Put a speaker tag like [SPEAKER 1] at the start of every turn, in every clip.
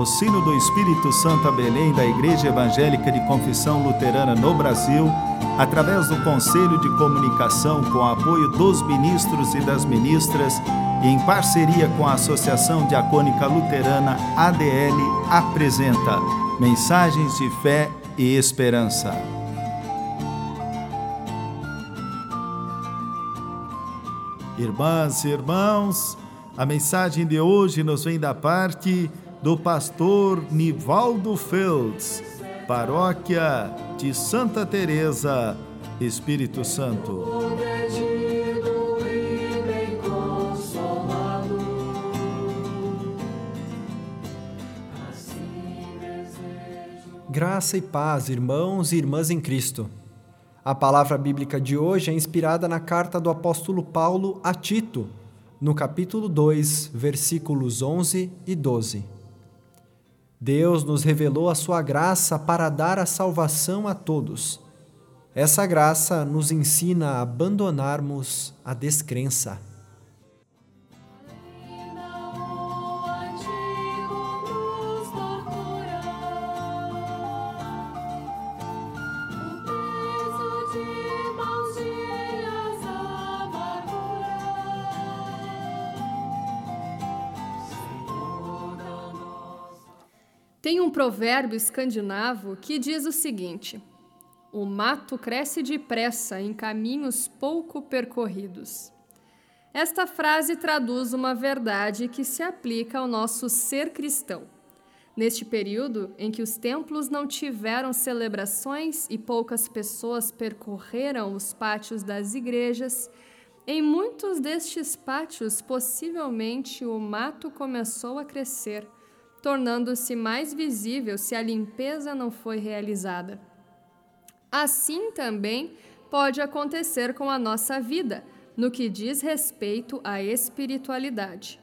[SPEAKER 1] o Sino do Espírito Santo a Belém da Igreja Evangélica de Confissão Luterana no Brasil, através do Conselho de Comunicação com apoio dos ministros e das ministras e em parceria com a Associação Diacônica Luterana ADL, apresenta Mensagens de Fé e Esperança. Irmãs e irmãos, a mensagem de hoje nos vem da parte do pastor Nivaldo Feltz, paróquia de Santa Teresa, Espírito Santo.
[SPEAKER 2] Graça e paz, irmãos e irmãs em Cristo. A palavra bíblica de hoje é inspirada na carta do apóstolo Paulo a Tito, no capítulo 2, versículos 11 e 12. Deus nos revelou a sua graça para dar a salvação a todos. Essa graça nos ensina a abandonarmos a descrença.
[SPEAKER 3] Tem um provérbio escandinavo que diz o seguinte: O mato cresce depressa em caminhos pouco percorridos. Esta frase traduz uma verdade que se aplica ao nosso ser cristão. Neste período em que os templos não tiveram celebrações e poucas pessoas percorreram os pátios das igrejas, em muitos destes pátios possivelmente o mato começou a crescer tornando-se mais visível se a limpeza não foi realizada. Assim também pode acontecer com a nossa vida, no que diz respeito à espiritualidade.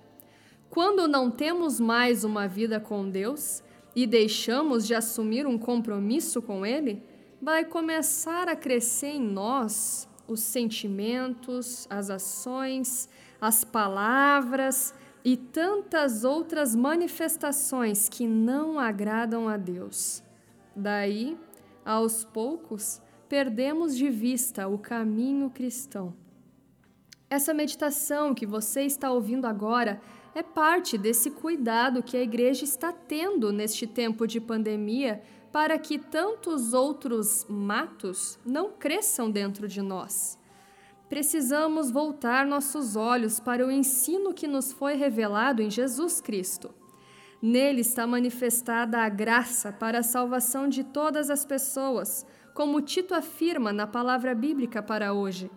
[SPEAKER 3] Quando não temos mais uma vida com Deus e deixamos de assumir um compromisso com Ele, vai começar a crescer em nós os sentimentos, as ações, as palavras, e tantas outras manifestações que não agradam a Deus. Daí, aos poucos, perdemos de vista o caminho cristão. Essa meditação que você está ouvindo agora é parte desse cuidado que a igreja está tendo neste tempo de pandemia para que tantos outros matos não cresçam dentro de nós precisamos voltar nossos olhos para o ensino que nos foi revelado em Jesus Cristo. Nele está manifestada a graça para a salvação de todas as pessoas, como Tito afirma na palavra bíblica para hoje.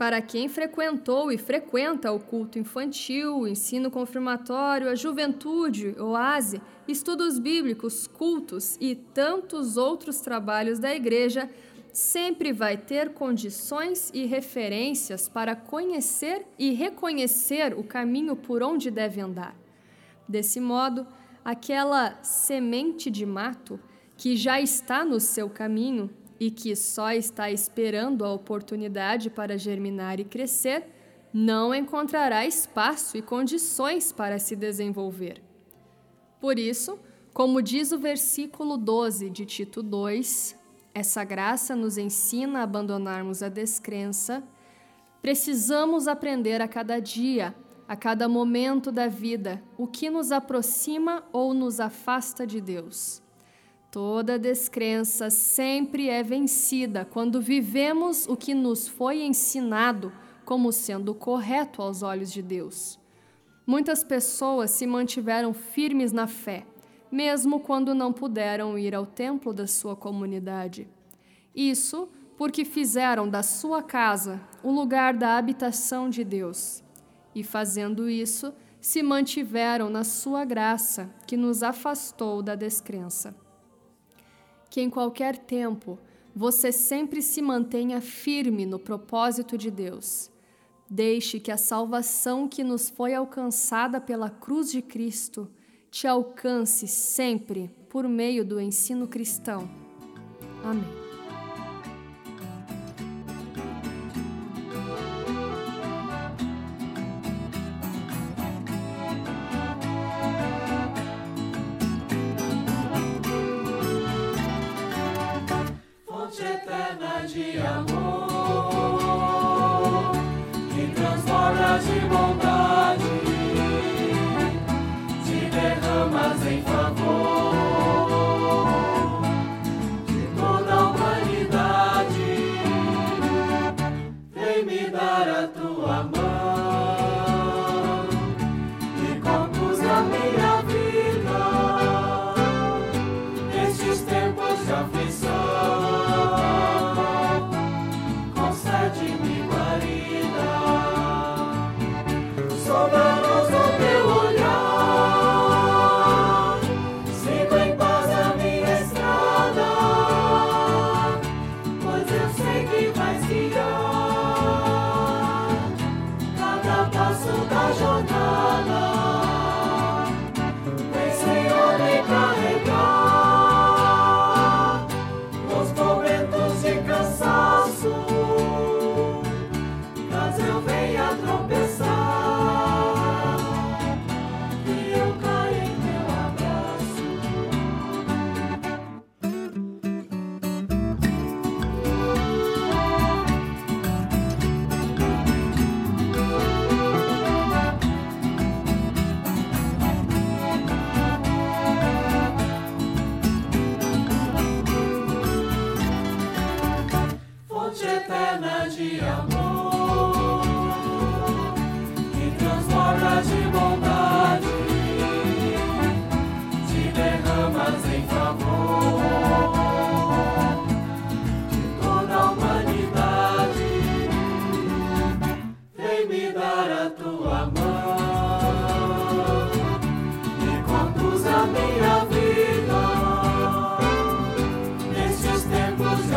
[SPEAKER 3] Para quem frequentou e frequenta o culto infantil, o ensino confirmatório, a juventude, oase, estudos bíblicos, cultos e tantos outros trabalhos da igreja, sempre vai ter condições e referências para conhecer e reconhecer o caminho por onde deve andar. Desse modo, aquela semente de mato que já está no seu caminho e que só está esperando a oportunidade para germinar e crescer, não encontrará espaço e condições para se desenvolver. Por isso, como diz o versículo 12 de Tito 2, essa graça nos ensina a abandonarmos a descrença. Precisamos aprender a cada dia, a cada momento da vida, o que nos aproxima ou nos afasta de Deus. Toda descrença sempre é vencida quando vivemos o que nos foi ensinado como sendo correto aos olhos de Deus. Muitas pessoas se mantiveram firmes na fé, mesmo quando não puderam ir ao templo da sua comunidade. Isso porque fizeram da sua casa o lugar da habitação de Deus. E fazendo isso, se mantiveram na sua graça, que nos afastou da descrença. Que em qualquer tempo você sempre se mantenha firme no propósito de Deus. Deixe que a salvação que nos foi alcançada pela cruz de Cristo te alcance sempre por meio do ensino cristão. Amém.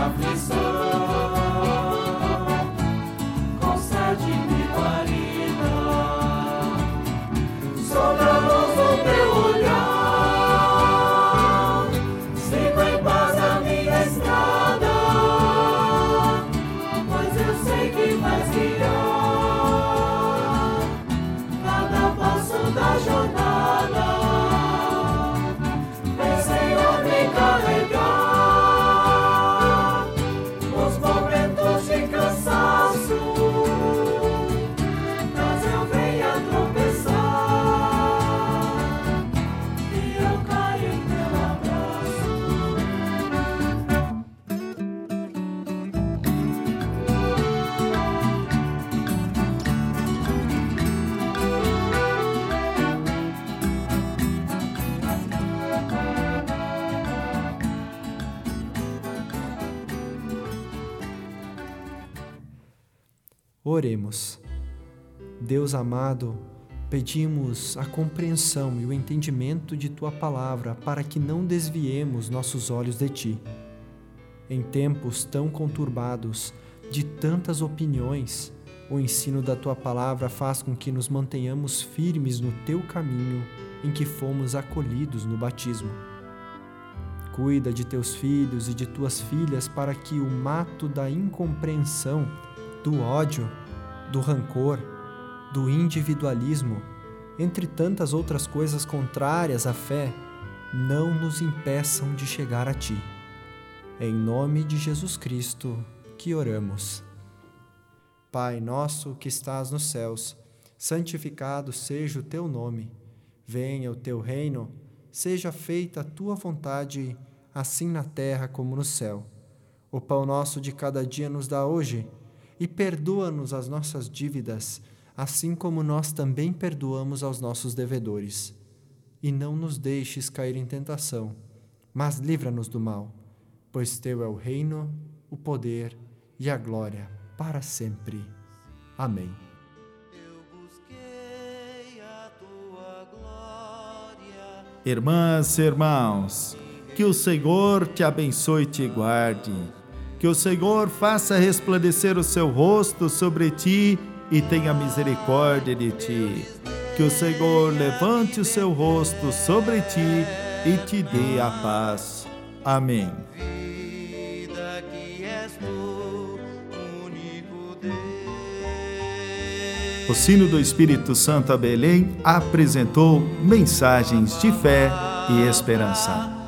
[SPEAKER 3] aflição.
[SPEAKER 2] Oremos. Deus amado, pedimos a compreensão e o entendimento de tua palavra para que não desviemos nossos olhos de ti. Em tempos tão conturbados, de tantas opiniões, o ensino da tua palavra faz com que nos mantenhamos firmes no teu caminho em que fomos acolhidos no batismo. Cuida de teus filhos e de tuas filhas para que o mato da incompreensão, do ódio, do rancor, do individualismo, entre tantas outras coisas contrárias à fé, não nos impeçam de chegar a Ti. Em nome de Jesus Cristo que oramos. Pai nosso que estás nos céus, santificado seja o Teu nome. Venha o Teu reino, seja feita a Tua vontade, assim na terra como no céu. O pão nosso de cada dia nos dá hoje, e perdoa-nos as nossas dívidas, assim como nós também perdoamos aos nossos devedores. E não nos deixes cair em tentação, mas livra-nos do mal, pois teu é o reino, o poder e a glória para sempre. Amém.
[SPEAKER 1] Irmãs e irmãos, que o Senhor te abençoe e te guarde. Que o Senhor faça resplandecer o seu rosto sobre ti e tenha misericórdia de ti. Que o Senhor levante o seu rosto sobre ti e te dê a paz. Amém. O sino do Espírito Santo a Belém apresentou mensagens de fé e esperança.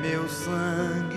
[SPEAKER 1] meu sangue.